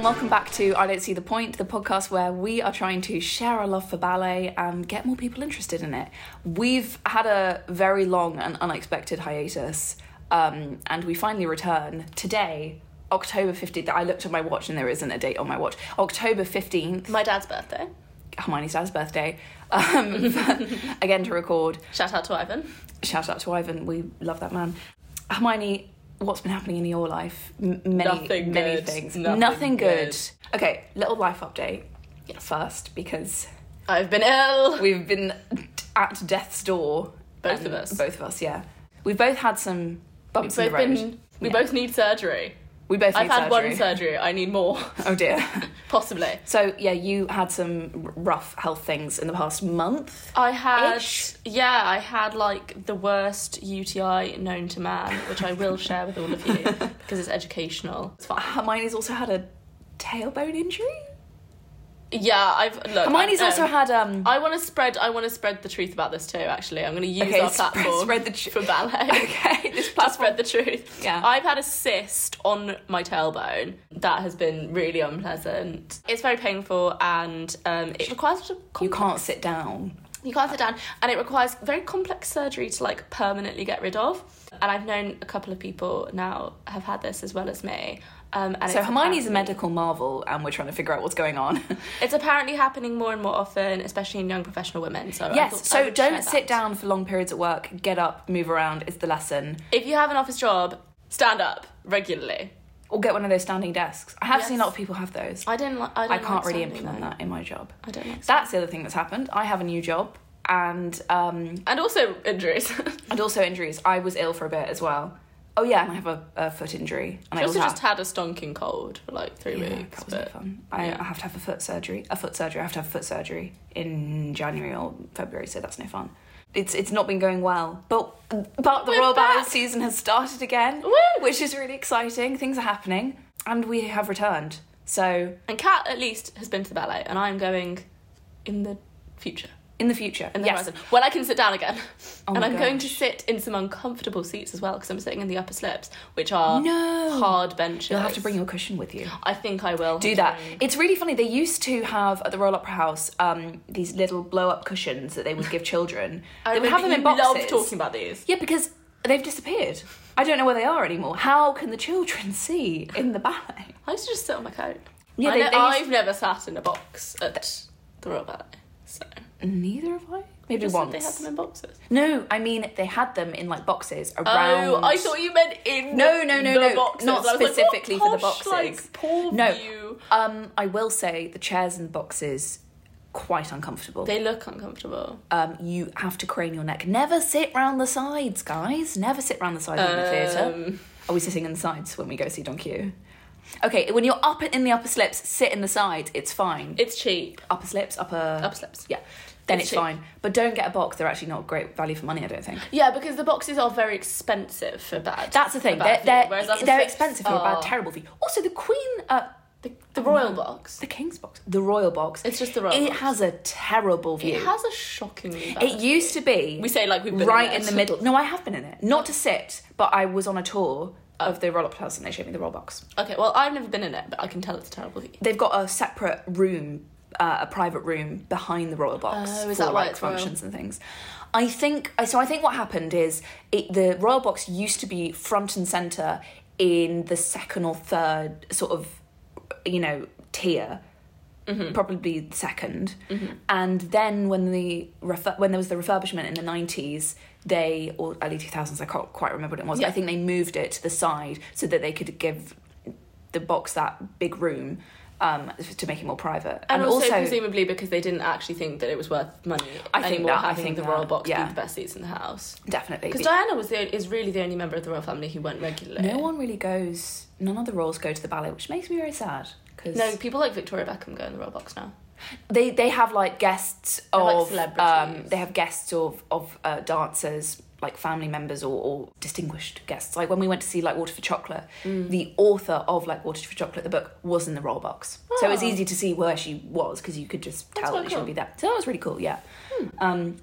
and welcome back to I Don't See the Point, the podcast where we are trying to share our love for ballet and get more people interested in it. We've had a very long and unexpected hiatus, um, and we finally return today, October 15th. I looked at my watch and there isn't a date on my watch. October 15th, My dad's birthday. Hermione's dad's birthday, um, again to record. Shout out to Ivan. Shout out to Ivan, we love that man. Hermione, what's been happening in your life? M- many, Nothing many good. things. Nothing good. good. Okay, little life update. First, because I've been ill. we've been at death's door. Both of us. Both of us, yeah. We've both had some bumps We've in the road. been. We Yeah. both need surgery. We both I've had surgery. one surgery. I need more, Oh dear. possibly. so yeah, you had some rough health things in the past month. I had. Ish. Yeah, I had like the worst UTI known to man, which I will share with all of you because it's educational. It's fine. Hermione's also had a tailbone injury. Yeah, I've look. Hermione's I, also um, had um. I want to spread. I want to spread the truth about this too. Actually, I'm going to use Okay, our spread- platform spread the tr- for ballet. okay, this to platform. spread the truth. Yeah. I've had a cyst on my tailbone that has been really unpleasant. It's very painful and um, it requires a You can't sit down. you can't sit down and it requires very complex surgery to like permanently get rid of. And I've known a couple of people now have had this as well as me. Um, and So Hermione's a medical marvel, and we're trying to figure out what's going on. It's apparently happening more and more often, especially in young professional women. So yes. So don't sit that. down for long periods at work. Get up, move around. Is the lesson. If you have an office job, stand up regularly. Or get one of those standing desks. I have Yes. seen a lot of people have those. I didn't. Li- I, don't I can't like really implement though. that in my job. I don't like. That's the other thing that's happened. I have a new job, and um, And also injuries. and also injuries. I was ill for a bit as well. Oh yeah, and I have a, a foot injury. And I I also also just had a stonking cold for like three yeah, weeks. that was But fun. I, yeah. I have to have a foot surgery. A foot surgery. I have to have foot surgery in January or February, so that's no fun. It's it's not been going well, but but the We're Royal Ballet season has started again, Woo! which is really exciting. Things are happening, and we have returned. So and Kat at least has been to the ballet, and I'm going in the future. In the future, In the yes, horizon. When I can sit down again. Oh and I'm going to sit in some uncomfortable seats as well because I'm sitting in the upper slips, which are No. hard benches. you'll have to bring your cushion with you. I think I will do that. It's really funny. They used to have at the Royal Opera House um, these little blow up cushions that they would give children. I they would have them in boxes. love talking about these. Yeah, because they've disappeared. I don't know where they are anymore. How can the children see in the ballet? I used to just sit on my coat. Yeah, they- know- they used- I've never sat in a box at the Royal Ballet, so Neither have I. Maybe once. they had them in boxes. No, I mean they had them in like boxes around. Oh, I thought you meant in No, no, no, the no, boxes. not like, specifically what for the boxes. Like, poor No. view. Um, I will say the chairs and boxes quite uncomfortable. They look uncomfortable. um, you have to crane your neck. Never sit round the sides, guys. Never sit round the sides in the theatre. Um, Are we sitting in the sides when we go see Don Q? Okay, when you're up in the upper slips, sit in the side. It's fine. It's cheap. upper slips, upper Upper slips. Yeah, then It's it's, fine. But don't get a box. They're actually not great value for money. I don't think. Yeah, because the boxes are very expensive for bad. That's the thing. They're they're, whereas they're slips expensive for a bad, terrible view. Also, the Queen, uh, The, the royal box. the King's box, the Royal box. It's just the royal It box. has a terrible view. It has a shockingly bad. It used to be. We say like we've been right in, in the middle. No, I have been in it. Not to sit, but I was on a tour of the Royal Opera House and they showed me the roll box. Okay, well I've never been in it, but I can tell it's a terrible view. They've got a separate room, uh, a private room behind the Royal Box Oh, is for like it's royal? functions and things. I think so. I think what happened is it, the Royal Box used to be front and center in the second or third sort of, you know, tier. Mm-hmm. Probably the 2nd and then when the when there was the refurbishment in the nineties, they or early two thousands, I can't quite remember what it was. but Yeah. I think they moved it to the side so that they could give the box that big room um, to make it more private. And, also, presumably because they didn't actually think that it was worth money I think anymore that- I think the that, royal box yeah. be the best seats in the house. definitely Because Diana was the is really the only member of the royal family who went regularly. no one really goes. None of the royals go to the ballet, which makes me very sad because No, people like Victoria Beckham go in the royal box now. they they have like guests They're like of um, they have guests of of uh, dancers like family members or, or distinguished guests like when we went to see like water for chocolate Mm. the author of like water for chocolate the book was in the roll box so it was Oh. easy to see where she was because you could just tell that she would be there so that was really cool yeah um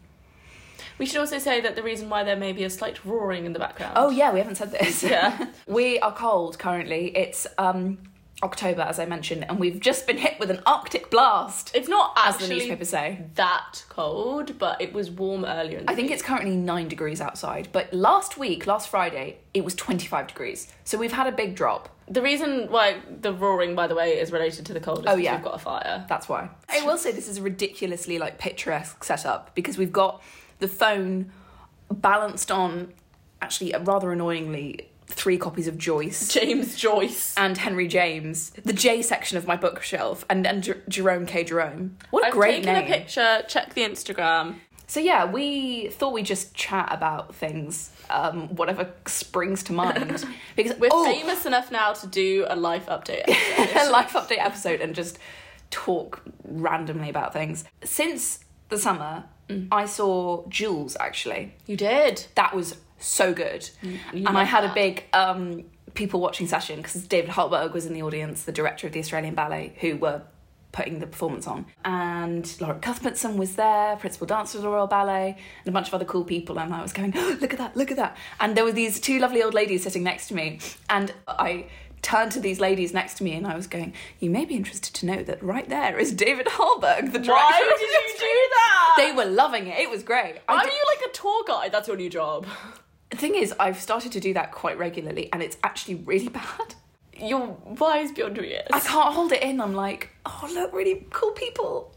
We should also say that the reason why there may be a slight roaring in the background. oh yeah we haven't said this Yeah. we are cold currently it's um October, as I mentioned, and we've just been hit with an Arctic blast, It's not as the newspapers say. that cold, but it was warm earlier in the I think week. it's currently nine degrees outside, but last week, last Friday, it was 25 degrees. So we've had a big drop. The reason why the roaring, by the way, is related to the cold is Oh, yeah. we've got a fire. That's why. I will say this is a ridiculously like picturesque setup because we've got the phone balanced on actually uh, rather annoyingly three copies of Joyce James Joyce. and Henry James, the J section of my bookshelf, and and Jer- Jerome K. Jerome. What a I've great taken name! a picture. Check the Instagram. So yeah, we thought we'd just chat about things, um, whatever springs to mind, because We're oh, famous enough now to do a life update. episode. a life update episode and just talk randomly about things. Since the summer, I saw Jewels actually. you did. That was so good. you and I had a big um, people watching session because David Hallberg was in the audience, the director of the Australian Ballet, who were putting the performance on. And Lauren Cuthbertson was there, principal dancer of the Royal Ballet, and a bunch of other cool people. And I was going, oh, look at that, look at that. And there were these two lovely old ladies sitting next to me. And I turned to these ladies next to me and I was going, you may be interested to know that right there is David Hallberg, the director. Why did you do that? They were loving it. It was great. I Why did- are you like a tour guide? That's your new job. The thing is, I've started to do that quite regularly, and it's actually really bad. You're wise beyond your years. I can't hold it in. I'm like, oh look, really cool people.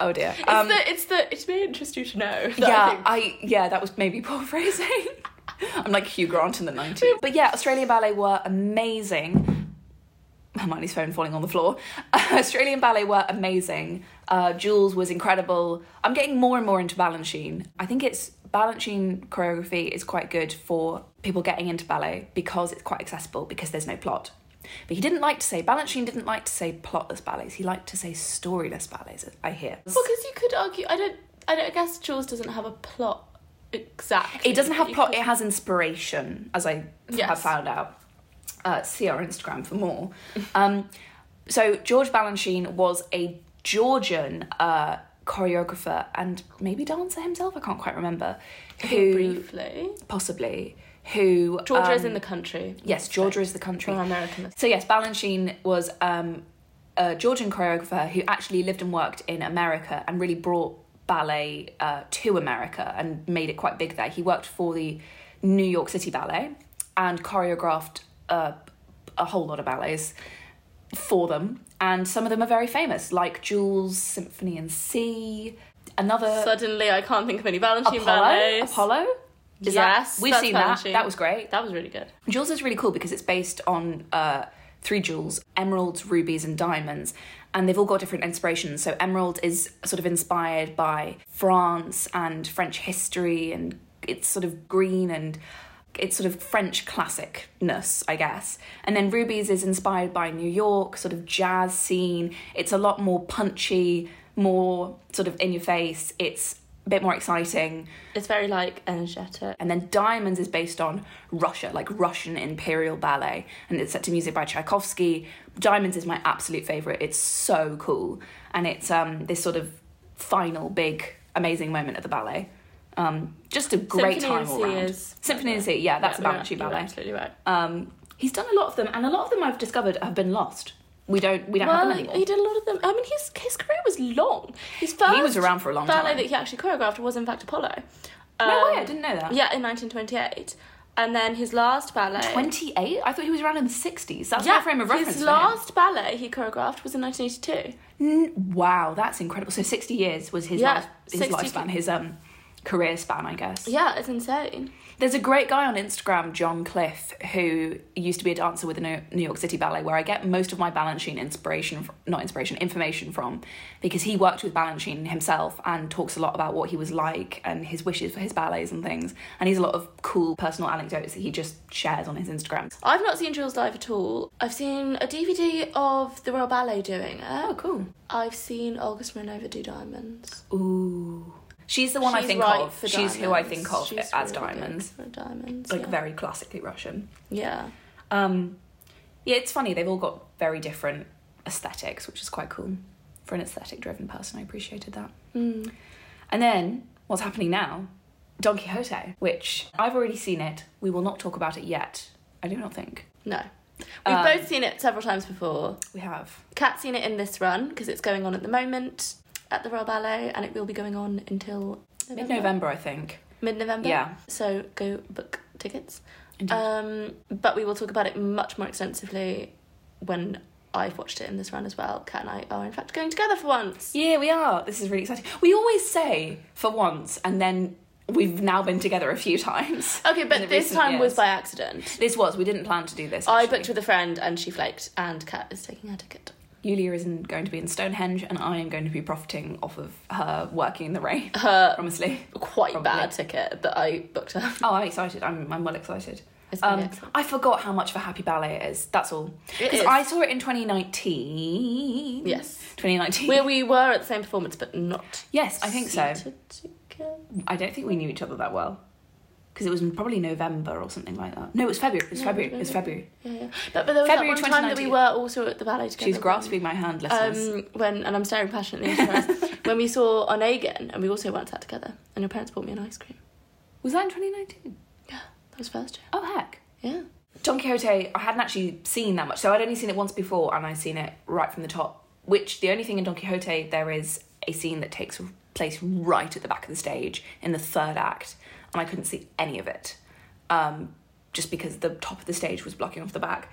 Oh dear. It's Um, the it's the it may interest you to know. that I yeah, think- I yeah, that was maybe poor phrasing. I'm like Hugh Grant in the 90s. But yeah, Australian Ballet were amazing. Hermione's phone falling on the floor. Australian Ballet were amazing. Uh, Jewels was incredible. I'm getting more and more into Balanchine. I think it's Balanchine choreography is quite good for people getting into ballet because it's quite accessible because there's no plot. But he didn't like to say Balanchine didn't like to say plotless ballets. He liked to say storyless ballets. I hear. Well, because you could argue. I don't. I don't. I guess Jewels doesn't have a plot exactly. It doesn't have plot. could- It has inspiration, as I Yes. have found out. Uh, see our Instagram for more. um, so George Balanchine was a Georgian uh, choreographer and maybe dancer himself. I can't quite remember. Who briefly. possibly who Georgia is um, in the country. yes, Georgia is the country. American. So yes, Balanchine was um, a Georgian choreographer who actually lived and worked in America and really brought ballet uh, to America and made it quite big there. He worked for the New York City Ballet and choreographed uh, a whole lot of ballets for them, and some of them are very famous, like Jewels Symphony in C. Another Suddenly, I can't think of any Balanchine Apollo. ballets. Apollo. Is Yes, that, we've seen that. That was great. That was really good. Jewels is really cool because it's based on uh, three jewels emeralds, rubies, and diamonds. And they've all got different inspirations. So, emerald is sort of inspired by France and French history, and it's sort of green and it's sort of French classicness, I guess. And then rubies is inspired by New York, sort of jazz scene. It's a lot more punchy, more sort of in your face. It's a bit more exciting. It's very like energetic. And then Diamonds is based on Russia, like Russian Imperial Ballet, and it's set to music by Tchaikovsky. Diamonds is my absolute favorite. It's so cool, and it's um this sort of final big amazing moment of the ballet. Um, just a great Symphony time all round. is- Symphony in C, yeah, that's Yeah, a you're ballet. Absolutely right. Um, he's done a lot of them, and a lot of them I've discovered have been lost. We don't we don't have them anymore. he did a lot of them. I mean, his his career was long. His first was around for a long ballet time. that he actually choreographed was in fact Apollo. no Um, way, I didn't know that. Yeah, in 1928, and then his last ballet. Twenty eight. I thought he was around in the sixties. That's yeah, my frame of reference. his last ballet he choreographed was in 1982. N- Wow, that's incredible. So sixty years was his Yeah, life, his 60 lifespan, his um career span, I guess. Yeah, it's insane. There's a great guy on Instagram, John Cliff, who used to be a dancer with the New York City Ballet, where I get most of my Balanchine inspiration, not inspiration, information from, because he worked with Balanchine himself and talks a lot about what he was like and his wishes for his ballets and things. And he's a lot of cool personal anecdotes that he just shares on his Instagram. I've not seen Jewels live at all. I've seen a DVD of the Royal Ballet doing it. Oh, cool. I've seen Olga Smirnova do diamonds. Ooh. She's the one I think right of. for She's who I diamonds. think of She's as really diamonds. for diamonds. Like yeah. very classically Russian. Yeah. Um, yeah, it's funny. They've all got very different aesthetics, which is quite cool. For an aesthetic driven person, I appreciated that. Mm. And then, what's happening now? Don Quixote, which I've already seen it. We will not talk about it yet. I do not think. No. We've Um, both seen it several times before. We have. Kat's seen it in this run because it's going on at the moment at the Royal Ballet, and it will be going on until Mid November, I think. Mid November. Yeah. So go book tickets. Um, but we will talk about it much more extensively when I've watched it in this run as well. Kat and I are in fact going together for once. yeah, we are. This is really exciting. We always say for once, and then we've now been together a few times. Okay, but this time was by accident. This was. We didn't plan to do this. I booked with a friend and she flaked, and Kat is taking her ticket. Yulia is in, going to be in Stonehenge, and I am going to be profiting off of her working in the rain. Her Honestly. quite Probably. bad ticket that I booked her. Oh, I'm excited. I'm, I'm well excited. It's gonna be Um. I forgot how much of a happy ballet it is. That's all. Because. I saw it in 2019. Yes. 2019. Where we were at the same performance, but not. yes, I think so. together. I don't think we knew each other that well. Because it was probably November or something like that. No, it was February. It was No, February. it was February. Yeah, yeah. But, but there was February that one time that we were also at the ballet together. She's grasping my hand, listeners. Um, when and I'm staring passionately into her eyes. when we saw Onegin and we also went out together, and your parents bought me an ice cream. was that in 2019? Yeah, That was first year. Oh, heck. Yeah. Don Quixote, I hadn't actually seen that much. So I'd only seen it once before and I'd seen it right from the top. Which, the only thing in Don Quixote, there is a scene that takes place right at the back of the stage in the third act. And I couldn't see any of it. Um, just because the top of the stage was blocking off the back.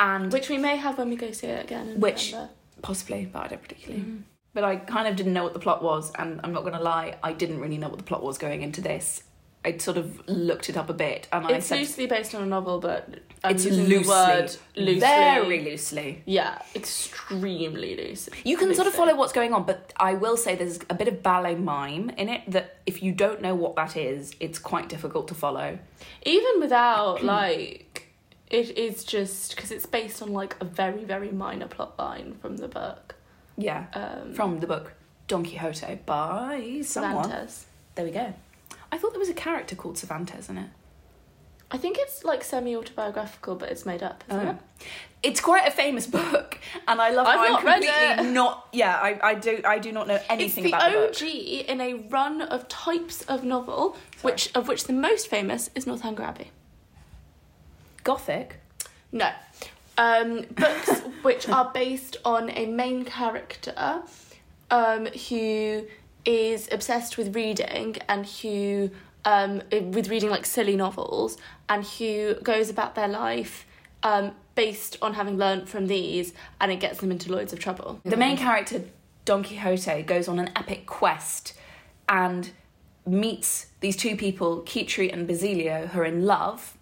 And Which we may have when we go see it again. In Which- November. possibly, but I don't particularly. Mhm. But I kind of didn't know what the plot was, and I'm not going to lie, I didn't really know what the plot was going into this. I sort of looked it up a bit, and I It's said loosely based on a novel, but I'm it's using loosely, the word loosely. very loosely. Yeah, extremely loose. You can sort of follow what's going on, but I will say there's a bit of ballet mime in it that if you don't know what that is, it's quite difficult to follow. Even without like, it is just because it's based on like a very very minor plot line from the book. Yeah, Um, from the book Don Quixote by someone. Cervantes. There we go. I thought there was a character called Cervantes in it. I think it's like semi autobiographical, but it's made up, isn't Oh. it? It's quite a famous book, and I love I've how I'm not read completely it. not. Yeah, I, I do. I do not know It's anything the about the book. OG in a run of types of novel, which of which the most famous is Northanger Abbey. Gothic. No. Um, books which are based on a main character um, who is obsessed with reading and who, um, with reading like silly novels, and who goes about their life um, based on having learnt from these, and it gets them into loads of trouble. The main character, Don Quixote, goes on an epic quest and meets these two people, Kitri and Basilio, who are in love.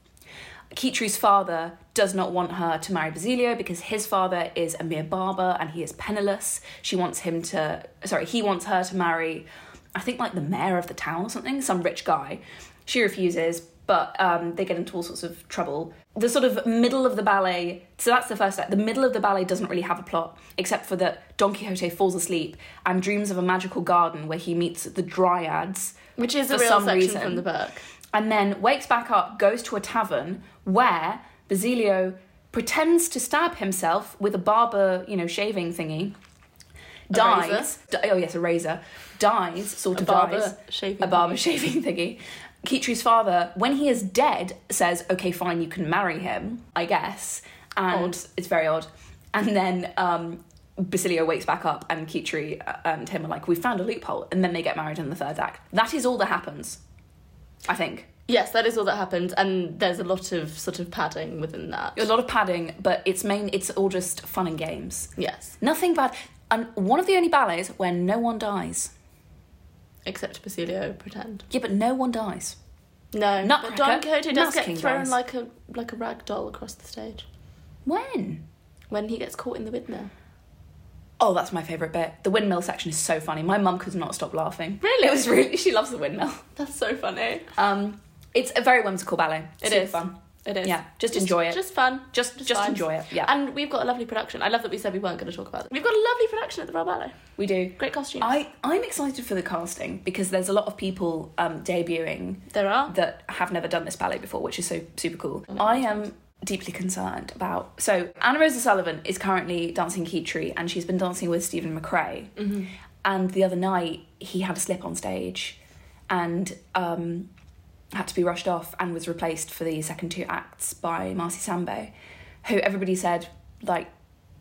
Kitri's father does not want her to marry Basilio because his father is a mere barber and he is penniless. She wants him to, sorry, he wants her to marry, I think like the mayor of the town or something, some rich guy. She refuses, but um, they get into all sorts of trouble. The sort of middle of the ballet, so that's the first act. The middle of the ballet doesn't really have a plot, except for that Don Quixote falls asleep and dreams of a magical garden where he meets the dryads Which is a real some section reason. from the book. and then wakes back up, goes to a tavern where Basilio pretends to stab himself with a barber, you know, shaving thingy. Dies. di- oh yes, a razor. Dies, sort A of barber dies. shaving. A barber thingy. shaving thingy. Kitri's father, when he is dead, says, "Okay, fine, you can marry him, I guess." And Odd. it's very odd. And then um, Basilio wakes back up, and Kitri and him are like, "We found a loophole," and then they get married in the third act. That is all that happens. I think. Yes, that is all that happens, and there's a lot of sort of padding within that. A lot of padding, but it's main. It's all just fun and games. Yes, Nothing bad. And one of the only ballets where no one dies. except Basilio pretend. Yeah, but no one dies. No, Nutcracker, but Don Quixote does get thrown dies. like a like a rag doll across the stage When? when he gets caught in the windmill. Oh, that's my favourite bit. The windmill section is so funny. My mum could not stop laughing. Really? It was really. She loves the windmill. That's so funny. Um, it's a very whimsical ballet. It Super is. fun. It is. Yeah, just enjoy it. Just fun. Just, just just enjoy it. Yeah, And we've got a lovely production. I love that we said we weren't going to talk about it. We've got a lovely production at the Royal Ballet. we do. Great costumes. I I'm excited for the casting because there's a lot of people um, debuting there are. that have never done this ballet before, which is so super cool. Mm. I am deeply concerned about. So Anna Rose O'Sullivan is currently dancing Kitri, and she's been dancing with Steven McRae. Mm-hmm. And the other night, he had a slip on stage, and um, had to be rushed off, and was replaced for the second two acts by Marcy Sambé, who everybody said like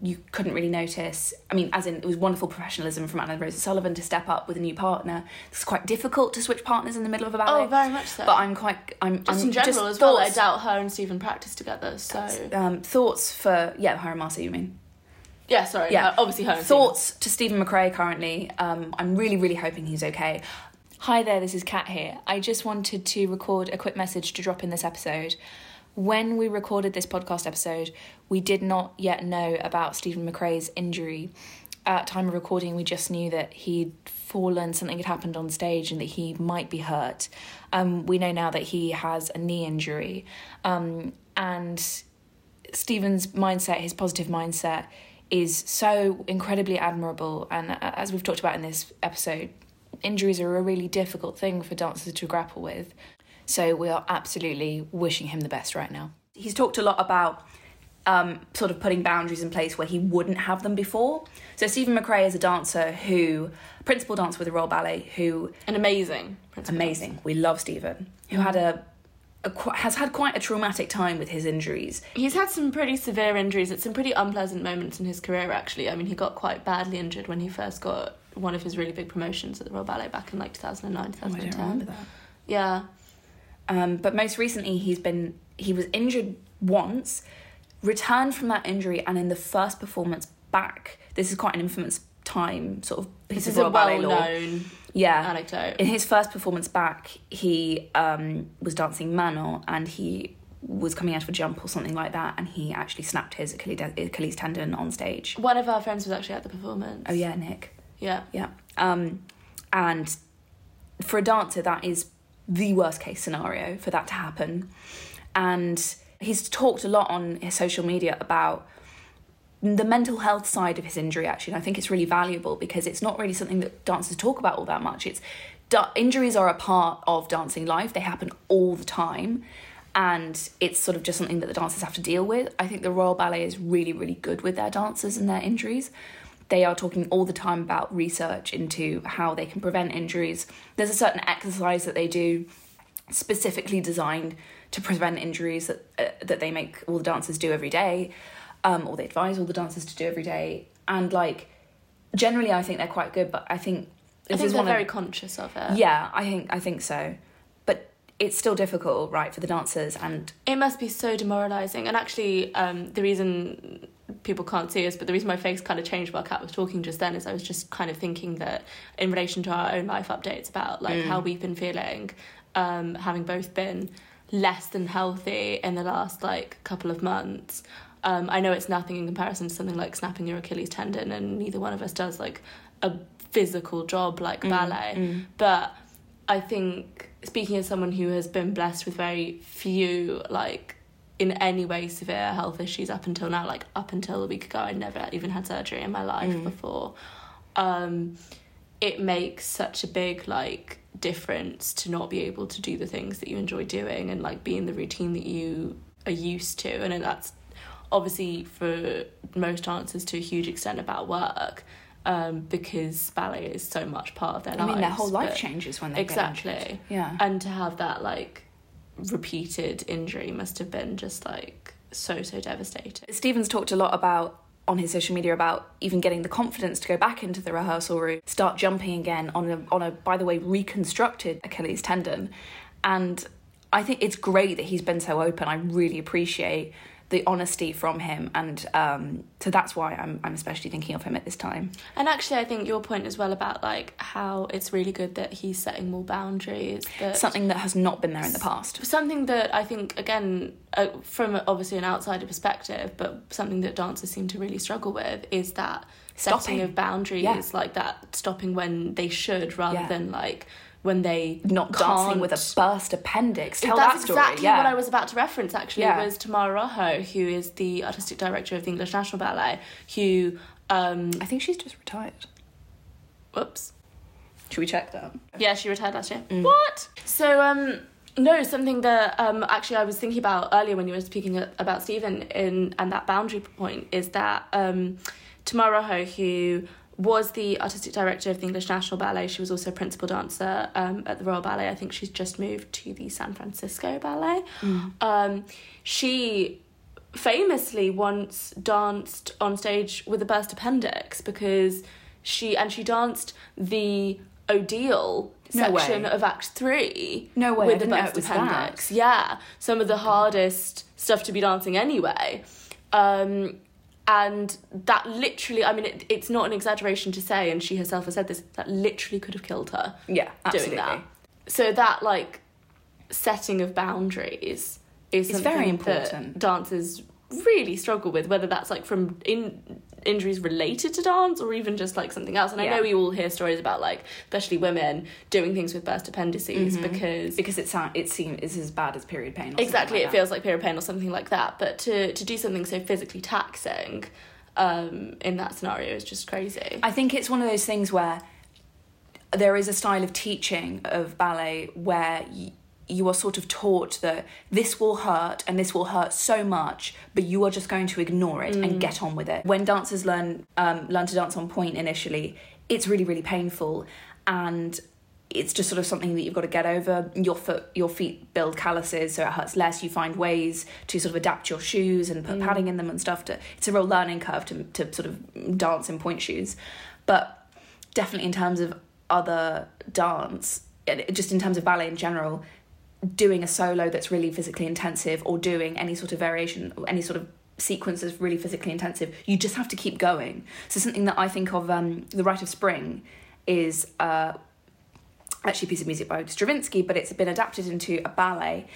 you couldn't really notice. I mean, as in it was wonderful professionalism from Anna Rose O'Sullivan to step up with a new partner. It's quite difficult to switch partners in the middle of a ballet. Oh, very much so. But I'm quite. I'm just I'm, in general just as well. I doubt her and Steven practice together. So Um, thoughts for yeah, Hiram Marcy. You mean? yeah, sorry. Yeah. obviously her. And Thoughts to Steven McRae currently. Um, I'm really, really hoping he's okay. Hi there, this is Kat here. I just wanted to record a quick message to drop in this episode. When we recorded this podcast episode, we did not yet know about Steven McRae's injury. At time of recording, we just knew that he'd fallen, something had happened on stage, and that he might be hurt. Um, we know now that he has a knee injury, um, and Steven's mindset, his positive mindset, is so incredibly admirable. And uh, as we've talked about in this episode, injuries are a really difficult thing for dancers to grapple with. So we are absolutely wishing him the best right now. He's talked a lot about um, sort of putting boundaries in place where he wouldn't have them before. So Steven McRae is a dancer who, principal dancer with the Royal Ballet, who An amazing. principal amazing. We love Steven, who had a, a has had quite a traumatic time with his injuries. He's had some pretty severe injuries at some pretty unpleasant moments in his career, actually. I mean, he got quite badly injured when he first got one of his really big promotions at the Royal Ballet back in like 2009, Oh, I 2010. remember that. Yeah. Um, but most recently, he's been he was injured once, returned from that injury, and in the first performance back, this is quite an infamous time sort of piece This of is a Royal Ballet well law. known Yeah, anecdote. in his first performance back, he um, was dancing Manon and he was coming out of a jump or something like that, and he actually snapped his Achilles, Achilles tendon on stage. One of our friends was actually at the performance. Oh yeah, Nick. Yeah. Yeah. Um, and for a dancer, that is the worst case scenario for that to happen. And he's talked a lot on his social media about the mental health side of his injury, actually. And I think it's really valuable because it's not really something that dancers talk about all that much. It's injuries are a part of dancing life, they happen all the time. And it's sort of just something that the dancers have to deal with. I think the Royal Ballet is really, really good with their dancers and their injuries they are talking all the time about research into how they can prevent injuries. There's a certain exercise that they do specifically designed to prevent injuries that uh, that they make all the dancers do every day, um, or they advise all the dancers to do every day. And like generally, I think they're quite good. But I think I this think is they're one very of conscious of it. yeah. I think I think so, it's still difficult, right, for the dancers and It must be so demoralizing. And actually, um, the reason people can't see us, but the reason my face kind of changed while Kat was talking just then is I was just kind of thinking that in relation to our own life updates about like how we've been feeling, um, having both been less than healthy in the last like couple of months. Um, I know it's nothing in comparison to something like snapping your Achilles tendon, and neither one of us does like a physical job like ballet. But I think speaking as someone who has been blessed with very few like in any way severe health issues up until now, like up until a week ago, I never even had surgery in my life before. Um, it makes such a big like difference to not be able to do the things that you enjoy doing and like be in the routine that you are used to, and that's obviously for most answers to a huge extent about work. Um, because ballet is so much part of their life. I lives. mean their whole life changes when they exactly get injured. Yeah. and to have that like repeated injury must have been just like so so devastating Steven's talked a lot about on his social media about even getting the confidence to go back into the rehearsal room, start jumping again on a on a by the way reconstructed Achilles tendon, and I think it's great that he's been so open. I really appreciate the honesty from him, and um, so that's why I'm I'm especially thinking of him at this time. and actually i think your point as well about like how it's really good that he's setting more boundaries that Something that has not been there in the past. something that i think again uh, from obviously an outsider perspective but something that dancers seem to really struggle with is that setting Stopping. of boundaries Yeah. like that stopping when they should rather Yeah. than like when they Not dancing with a burst appendix. Tell That's that story. exactly yeah. what I was about to reference. Actually, Yeah. was Tamara Rojo, who is the artistic director of the English National Ballet, who, um, I think she's just retired. whoops, Should we check that? yeah, she retired last year. Mm. What? So, um, no, something that um, actually I was thinking about earlier when you were speaking about Steven in and that boundary point is that um, Tamara Rojo, who was the artistic director of the English National Ballet. She was also principal dancer um, at the Royal Ballet. I think she's just moved to the San Francisco Ballet. Um, she famously once danced on stage with a burst appendix because she and she danced the Odile No section way. of Act Three. No way, with a didn't burst appendix. Yeah, some of the hardest stuff to be dancing anyway. Um, and that literally, I mean, it, it's not an exaggeration to say, and she herself has said this, that literally could have killed her Yeah, absolutely. doing that. So that like setting of boundaries is It's very that important. dancers really struggle with, whether that's like from in injuries related to dance or even just like something else. And I know we all hear stories about like especially women doing things with burst appendices Mm-hmm. because Because it sound, it seems it's as bad as period pain. Or exactly like it that. feels like period pain or something like that. But to to do something so physically taxing um in that scenario is just crazy. I think it's one of those things where there is a style of teaching of ballet where y- you are sort of taught that this will hurt and this will hurt so much, but you are just going to ignore it and get on with it. When dancers learn um, learn to dance on pointe initially, it's really really painful, and it's just sort of something that you've got to get over. Your foot, your feet build calluses, so it hurts less. You find ways to sort of adapt your shoes and put padding in them and stuff. To it's a real learning curve to to sort of dance in pointe shoes, but definitely in terms of other dance, just in terms of ballet in general, doing a solo that's really physically intensive or doing any sort of variation, any sort of sequence that's really physically intensive, you just have to keep going. So something that I think of, um, the Rite of Spring, is uh, actually a piece of music by Stravinsky, but it's been adapted into a ballet,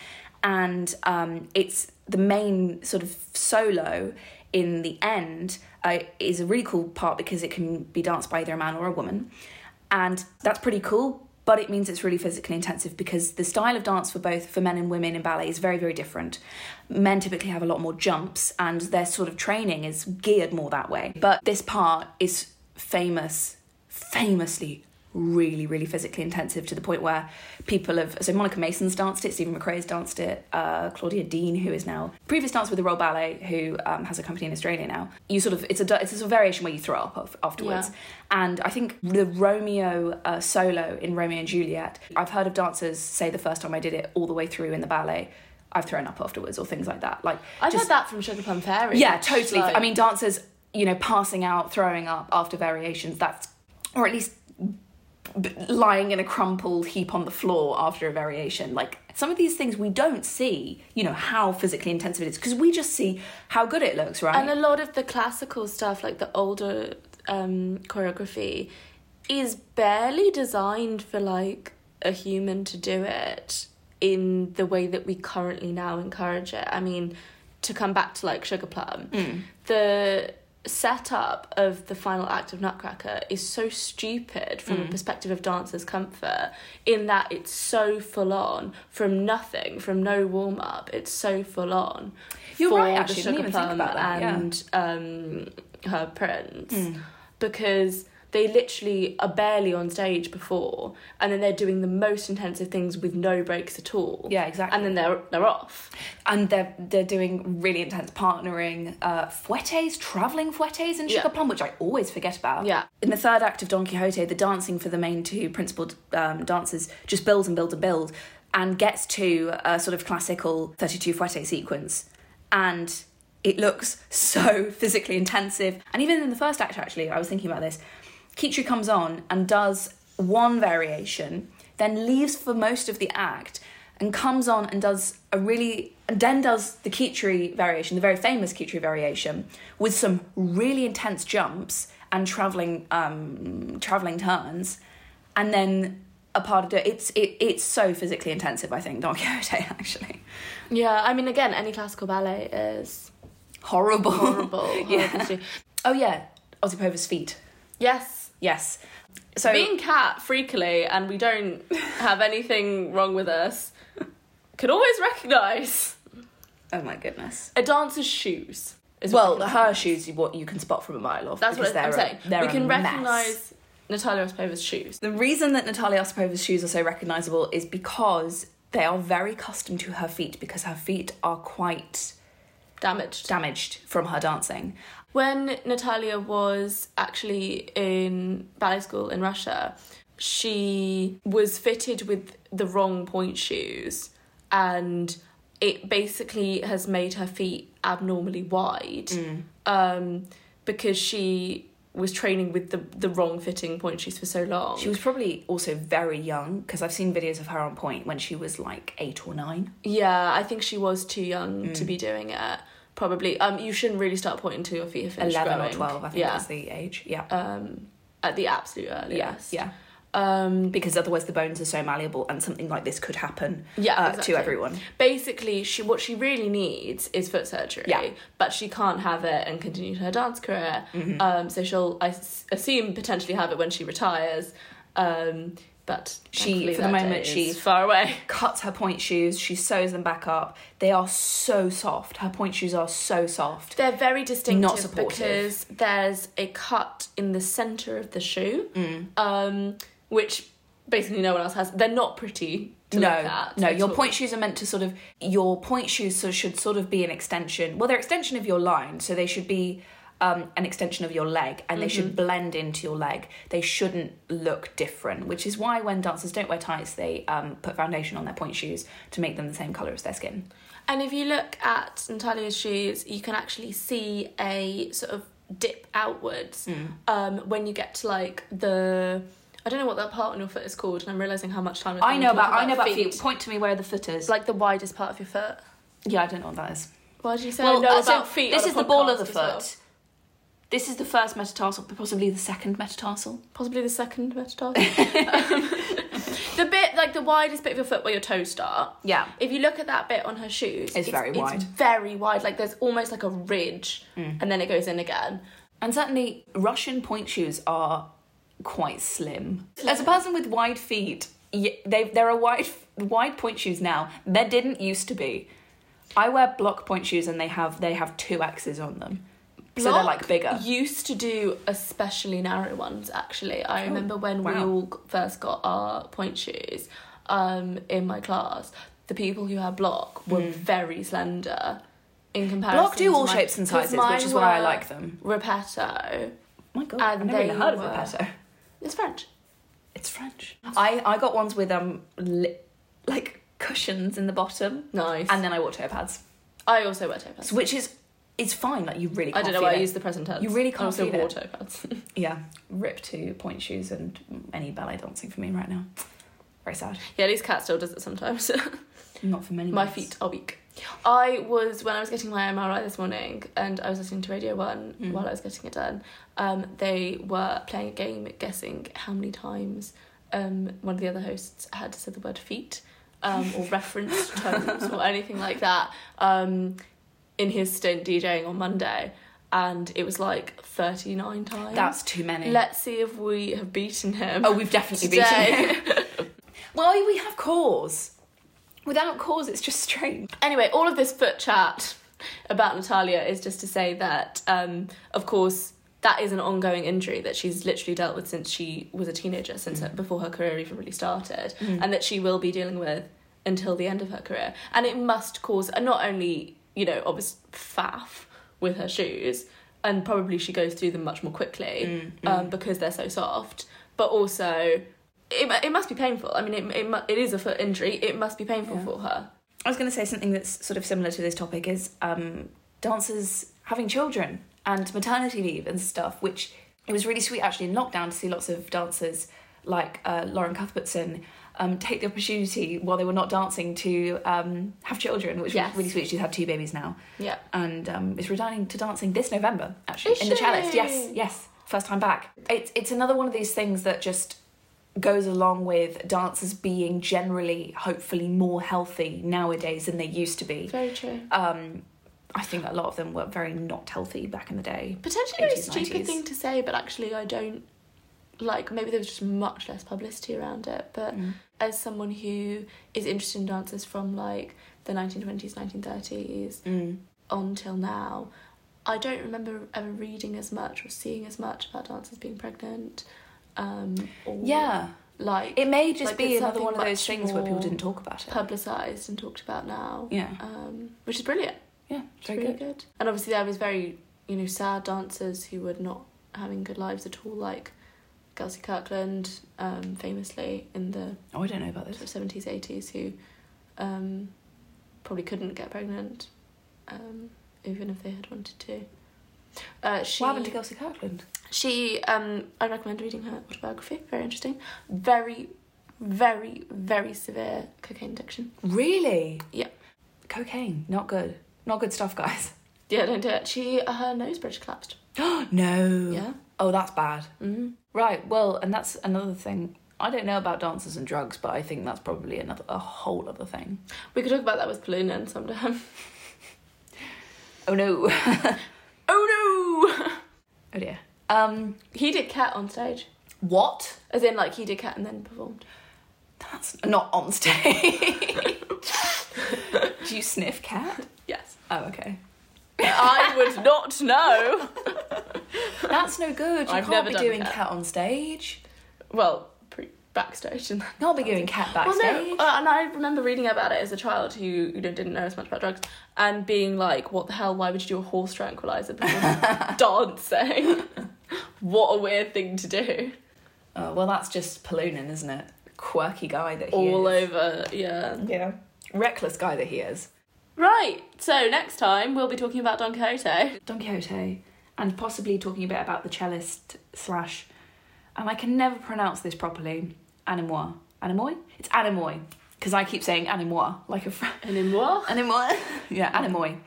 and um, it's the main sort of solo in the end uh, is a really cool part because it can be danced by either a man or a woman, and that's pretty cool. But it means it's really physically intensive because the style of dance for both for men and women in ballet is very very different. Men typically have a lot more jumps, and their sort of training is geared more that way. But this part is famous, famously really, really physically intensive to the point where people have. So Monica Mason's danced it, Steven McRae's danced it, uh, Claudia Dean, who is now previous dancer with the Royal Ballet, who um, has a company in Australia now. You sort of it's a it's a sort of variation where you throw up af- afterwards. And I think the Romeo uh, solo in Romeo and Juliet, I've heard of dancers say the first time I did it all the way through in the ballet. I've thrown up afterwards or things like that. Like I've just- heard that from Sugar Plum Fairy. yeah, totally. like- I mean, dancers, you know, passing out, throwing up after variations, that's, or at least lying in a crumpled heap on the floor after a variation. Like, some of these things we don't see, you know, how physically intensive it is, because we just see how good it looks, right? And a lot of the classical stuff, like the older um, choreography, is barely designed for like a human to do it in the way that we currently now encourage it. I mean, to come back to like Sugar Plum, the setup of the final act of Nutcracker is so stupid from a perspective of dancers' comfort in that it's so full on from nothing, from no warm up. It's so full on. You're for right, actually, didn't Sugar Plum about that, yeah. and um, her prince Hmm. because they literally are barely on stage before and then they're doing the most intensive things with no breaks at all Yeah, exactly. and then they're they're off and they're they're doing really intense partnering uh fouettes traveling fouettes in sugar Yeah. plum which i always forget about Yeah. in the third act of don quixote the dancing for the main two principal um, dancers just builds and builds and builds and gets to a sort of classical 32 fouette sequence and it looks so physically intensive and even in the first act actually i was thinking about this Kitri comes on and does one variation, then leaves for most of the act, and comes on and does a really, and then does the Kitri variation, the very famous Kitri variation, with some really intense jumps and traveling, um, traveling turns, and then a part of it. It's it, it's so physically intensive. I think Don Quixote actually yeah i mean again any classical ballet is horrible, horrible horrible do. Oh yeah, Osipova's feet. yes Yes. So being Kat freakily and we don't have anything wrong with us could always recognize oh my goodness. a dancer's shoes Well, her recognise. shoes is what you can spot from a mile off. that's what i'm a- saying we can recognize natalia osipova's shoes The reason that Natalia Osipova's shoes are so recognisable is because they are very custom to her feet because her feet are quite damaged damaged from her dancing. When Natalia was actually in ballet school in Russia, she was fitted with the wrong pointe shoes and it basically has made her feet abnormally wide Mm. um, because she was training with the the wrong fitting pointe shoes for so long. She was probably also very young because I've seen videos of her on pointe when she was like eight or nine. yeah, I think she was too young Mm. to be doing it. Probably. Um, you shouldn't really start pointing to your feet finished 11 growing. or 12, I think yeah. that's the age. Yeah. Um, at the absolute yeah. earliest. Yeah. Um, Because otherwise the bones are so malleable and something like this could happen yeah. uh, exactly. to everyone. basically she what she really needs is foot surgery Yeah. but she can't have it and continue her dance career Mhm. um so she'll i s- assume potentially have it when she retires um but She- for the moment, day is she- far away cuts her pointe shoes, she sews them back up. They are so soft. Her pointe shoes are so soft. they're very distinctive not supportive. because there's a cut in the center of the shoe Mm. um which basically no one else has they're not pretty to no, look at no. Your all. pointe shoes are meant to sort of your pointe shoes should sort of be an extension. Well, they're extension of your line, so they should be um, an extension of your leg, and they Mm-hmm. should blend into your leg. They shouldn't look different, which is why when dancers don't wear tights, they um, put foundation on their pointe shoes to make them the same color as their skin. And if you look at Natalia's shoes, you can actually see a sort of dip outwards Mm. um, when you get to like the. I don't know what that part on your foot is called, and I'm realizing how much time I've I know about, talking I know about feet. Point to me where the foot is. Like the widest part of your foot. yeah, I don't know what that is. Why did you say I know uh, about so feet? This is the ball of the foot. well? This is the first metatarsal, possibly the second metatarsal. Possibly the second metatarsal. um, the bit, like the widest bit of your foot where your toes start. Yeah. If you look at that bit on her shoes, It's very wide. It's very wide. Like there's almost like a ridge, Mm. and then it goes in again. And certainly, Russian pointe shoes are quite slim. As a person with wide feet, they there are wide wide pointe shoes now. There didn't used to be. I wear block pointe shoes, and they have they have two X's on them, so they're like bigger. Used to do especially narrow ones. Actually, I Oh, remember when we all first got our pointe shoes um, in my class. The people who had block were very slender in comparison. Block do to all mine- shapes and sizes, which is why I like them. Repetto. my God, and I've never even heard of Repetto. It's French. It's French. I I got ones with um li- like cushions in the bottom, Nice. and then I wore toe pads, I also wear toe pads. which is it's fine. Like you really I can't don't know I it. use the present tense. You really can't also feel toe pads. Yeah, rip to pointe shoes and any ballet dancing for me right now. Very sad. yeah, at least Kat still does it sometimes. Not for many. my months. feet are weak. I was when I was getting my MRI this morning, and I was listening to Radio One Mm. while I was getting it done. Um, they were playing a game guessing how many times um one of the other hosts had said the word feet, um, or referenced toes or anything like that. Um, in his stint DJing on Monday, and it was like thirty nine times. That's too many. Let's see if we have beaten him. oh, we've definitely Today. beaten him. well, we have cause. Without cause, it's just strange. Anyway, all of this foot chat about Natalia is just to say that, um, of course, that is an ongoing injury that she's literally dealt with since she was a teenager, since her, before her career even really started, and that she will be dealing with until the end of her career. And it must cause not only, you know, obvious faff with her shoes, and probably she goes through them much more quickly um, because they're so soft, but also. It, it must be painful. I mean, it, it, it is a foot injury. It must be painful Yeah. for her. I was going to say something that's sort of similar to this topic is um, dancers having children and maternity leave and stuff, which it was really sweet actually in lockdown to see lots of dancers like uh, Lauren Cuthbertson um, take the opportunity while they were not dancing to um, have children, which Yes. was really sweet. She's had two babies now Yeah. and um, is returning to dancing this November actually Is in the cellist. she? Yes, yes, first time back. It's it's another one of these things that just goes along with dancers being generally, hopefully, more healthy nowadays than they used to be. Very true. Um, I think a lot of them were very not healthy back in the day. Potentially a stupid 90s. thing to say, but actually I don't like maybe there was just much less publicity around it. But Mm. as someone who is interested in dancers from like the nineteen twenties, nineteen thirties Mm. on till now, I don't remember ever reading as much or seeing as much about dancers being pregnant. Um or Yeah, like it may just Like, be another one of those things where people didn't talk about it. publicised and talked about now. yeah, Um which is brilliant. yeah, It's very really good. good. And obviously there was very, you know, sad dancers who were not having good lives at all, like Gelsey Kirkland, um, famously in the Oh, I don't know about this. seventies, eighties, who um probably couldn't get pregnant, um, even if they had wanted to. Uh, she, What happened to Gelsey Kirkland? She, um, I recommend reading her autobiography. Very interesting. Very, very, very severe cocaine addiction. Really? Yeah. Cocaine, not good. Not good stuff, guys. Yeah, don't do it. She, her nose bridge collapsed. no. Yeah. Oh, that's bad. Mm-hmm. Right. Well, and that's another thing. I don't know about dancers and drugs, but I think that's probably another a whole other thing. We could talk about that with Polunin sometime. Oh no. oh no! oh dear. Um, he did cat on stage. what? As in, like, he did cat and then performed. That's not on stage. Do you sniff cat? Yes. Oh, okay. I would not know. That's no good. You I've can't never be done doing cat. cat. on stage. Well, pre- backstage and You can't be doing cat Well, backstage. no, uh, and I remember reading about it as a child who you know didn't know as much about drugs and being like, "What the hell? Why would you do a horse tranquilizer before dancing? what a weird thing to do." Oh, well, that's just Polunin, isn't it? Quirky guy that he is. All is. over, yeah. Yeah. Reckless guy that he is. Right. So next time we'll be talking about Don Quixote. Don Quixote, and possibly talking a bit about the cellist slash, and I can never pronounce this properly. Anemoi. Anemoi? It's Anemoi. Because I keep saying Anemoi, like a friend. In? Anemoi. yeah, Anemoi.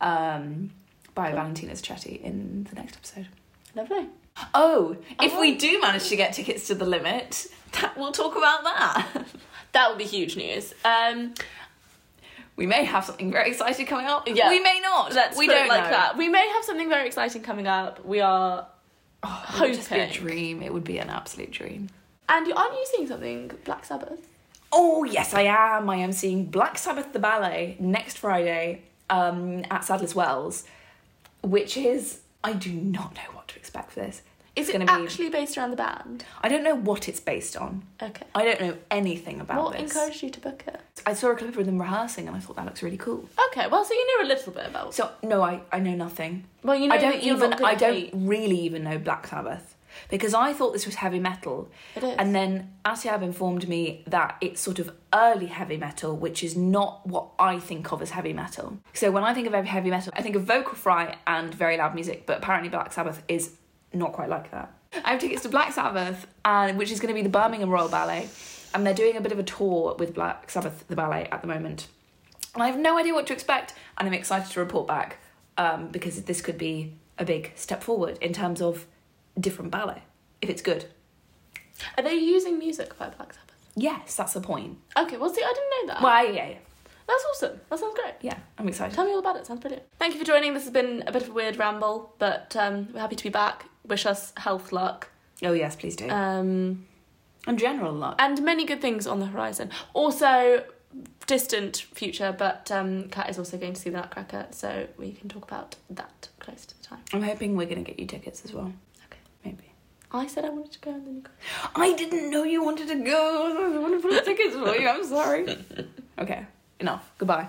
Um, by Valentino Zucchetti in the next episode. Lovely. Oh, if Oh. we do manage to get tickets to the limit, that, we'll talk about that. That would be huge news. Um, We may have something very exciting coming up. Yeah. We may not. let's we don't like know. that. We may have something very exciting coming up. We are, Oh, it would just be a dream. It would be an absolute dream. and you aren't you seeing something Black Sabbath? Oh yes, I am. I am seeing Black Sabbath the ballet next Friday um, at Sadler's Wells, which is I do not know what to expect for this. Is It's it gonna be- actually based around the band? I don't know what it's based on. Okay. I don't know anything about What this. encouraged you to book it? I saw a clip of them rehearsing and I thought that looks really cool. Okay, well, so you knew a little bit about. So no, I, I know nothing. Well, you know I don't even I don't hate. really even know Black Sabbath because I thought this was heavy metal. It is. And then Asiab informed me that it's sort of early heavy metal, which is not what I think of as heavy metal. So when I think of heavy metal, I think of vocal fry and very loud music, but apparently Black Sabbath is not quite like that. I have tickets to Black Sabbath, and which is going to be the Birmingham Royal Ballet, and they're doing a bit of a tour with Black Sabbath, the ballet, at the moment. And I have no idea what to expect, and I'm excited to report back um, because this could be a big step forward in terms of different ballet, if it's good. Are they using music by Black Sabbath? Yes, that's the point. Okay, well, see, I didn't know that. Well, yeah, yeah, That's awesome. That sounds great. yeah, I'm excited. Tell me all about it. Sounds brilliant. Thank you for joining. This has been a bit of a weird ramble, but um, we're happy to be back. Wish us health, luck, Oh, yes, please do. um, and general luck. and many good things on the horizon. Also, distant future, but um, Kat is also going to see the Nutcracker, so we can talk about that close to the time. I'm hoping we're going to get you tickets as well. Okay. Maybe. I said I wanted to go, and then you go. I didn't know you wanted to go. I wanted to put tickets for you. I'm sorry. okay, enough. Goodbye.